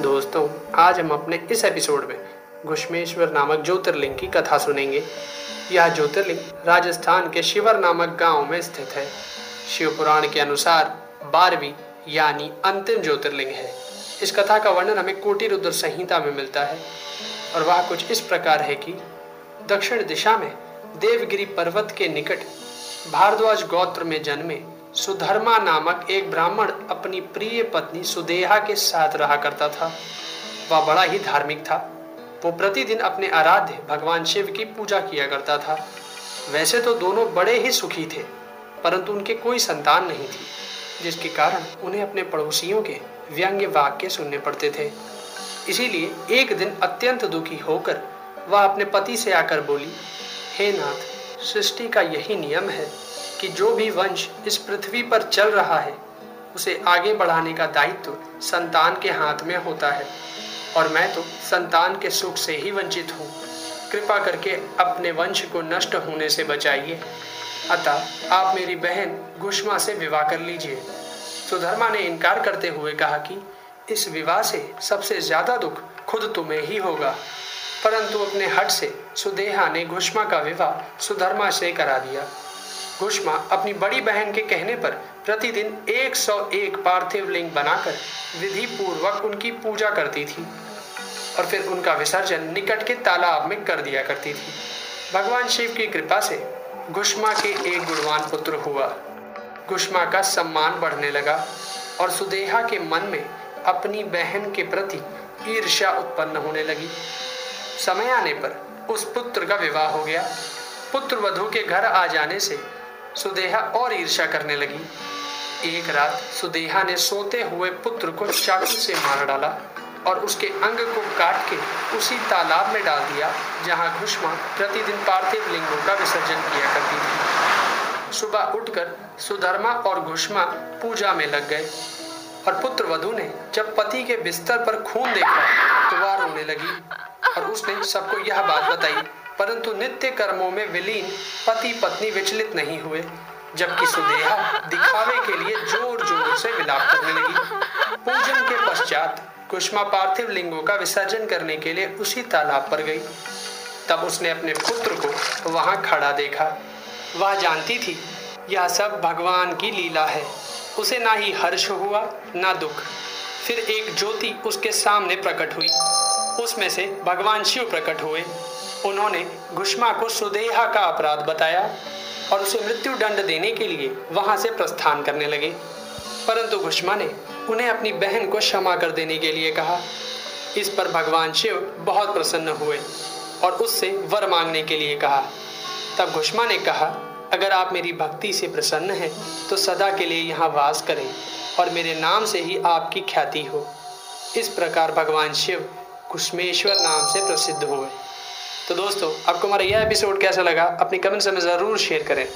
दोस्तों, आज हम अपने इस एपिसोड में घुष्मेश्वर नामक ज्योतिर्लिंग की कथा सुनेंगे। यह ज्योतिर्लिंग राजस्थान के शिवर नामक गाँव में स्थित है। शिव पुराण के अनुसार बारहवीं यानी अंतिम ज्योतिर्लिंग है। इस कथा का वर्णन हमें कोटि रुद्र संहिता में मिलता है और वह कुछ इस प्रकार है कि दक्षिण दिशा में देवगिरी पर्वत के निकट भारद्वाज गोत्र में जन्मे सुधर्मा नामक एक ब्राह्मण अपनी प्रिय पत्नी सुदेहा के साथ रहा करता था। वह बड़ा ही धार्मिक था। वो प्रतिदिन अपने आराध्य भगवान शिव की पूजा किया करता था। वैसे तो दोनों बड़े ही सुखी थे, परंतु उनके कोई संतान नहीं थी, जिसके कारण उन्हें अपने पड़ोसियों के व्यंग्य वाक्य सुनने पड़ते थे। इसीलिए एक दिन अत्यंत दुखी होकर वह अपने पति से आकर बोली, हे नाथ, सृष्टि का यही नियम है कि जो भी वंश इस पृथ्वी पर चल रहा है, उसे आगे बढ़ाने का दायित्व संतान के हाथ में होता है। और मैं तो संतान के सुख से ही वंचित हूँ। कृपा करके अपने वंश को नष्ट होने से बचाइए। अतः आप मेरी बहन घुष्मा से विवाह कर लीजिए। सुधर्मा ने इनकार करते हुए कहा कि इस विवाह से सबसे ज़्यादा दुख खुद तुम्हें ही होगा। परंतु अपने हट से सुदेहा ने घुष्मा का विवाह सुधर्मा से करा दिया। घुष्मा अपनी बड़ी बहन के कहने पर प्रतिदिन 101 पार्थिव लिंग बनाकर विधि पूर्वक उनकी पूजा करती थी और फिर उनका विसर्जन निकट के तालाब में कर दिया करती थी। भगवान शिव की कृपा से घुष्मा के एक गुणवान पुत्र हुआ। घुष्मा का सम्मान बढ़ने लगा और सुदेहा के मन में अपनी बहन के प्रति ईर्ष्या उत्पन्न होने लगी। समय आने पर उस पुत्र का विवाह हो गया। पुत्र वधु के घर आ जाने से सुदेहा और ईर्ष्या करने लगी। एक रात सुदेहा ने सोते हुए पुत्र को चाकू से मार डाला और उसके अंग को काट के उसी तालाब में डाल दिया, जहाँ घुष्मा प्रतिदिन पार्थिव लिंगों का विसर्जन किया करती थी। सुबह उठकर सुधर्मा और घुष्मा पूजा में लग गए और पुत्र वधु ने जब पति के बिस्तर पर खून देखा तो वह रोने लगी और उसने सबको यह बात बताई परंतु नित्य कर्मों में विलीन पति पत्नी विचलित नहीं हुए, जबकि सुदेहा दिखावे के लिए ज़ोर ज़ोर से विलाप करने लगी। पूजन के पश्चात कुष्मा पार्थिव लिंगों का विसर्जन करने के लिए उसी तालाब पर गई। तब उसने अपने पुत्र को वहाँ खड़ा देखा। वह जानती थी, यह सब भगवान की लीला है। उसे ना ही हर्ष हुआ, ना दुख। फिर एक ज्योति उसके सामने प्रकट हुई। उसमें से भगवान शिव प्रकट हुए। उन्होंने घुष्मा को सुदेहा का अपराध बताया और उसे मृत्यु दंड देने के लिए वहाँ से प्रस्थान करने लगे। परंतु घुष्मा ने उन्हें अपनी बहन को क्षमा कर देने के लिए कहा। इस पर भगवान शिव बहुत प्रसन्न हुए और उससे वर मांगने के लिए कहा। तब घुष्मा ने कहा, अगर आप मेरी भक्ति से प्रसन्न हैं तो सदा के लिए यहाँ वास करें और मेरे नाम से ही आपकी ख्याति हो। इस प्रकार भगवान शिव कुष्मेश्वर नाम से प्रसिद्ध हुए। तो दोस्तों आपको हमारा यह एपिसोड कैसा लगा अपनी कमेंट्स में ज़रूर शेयर करें।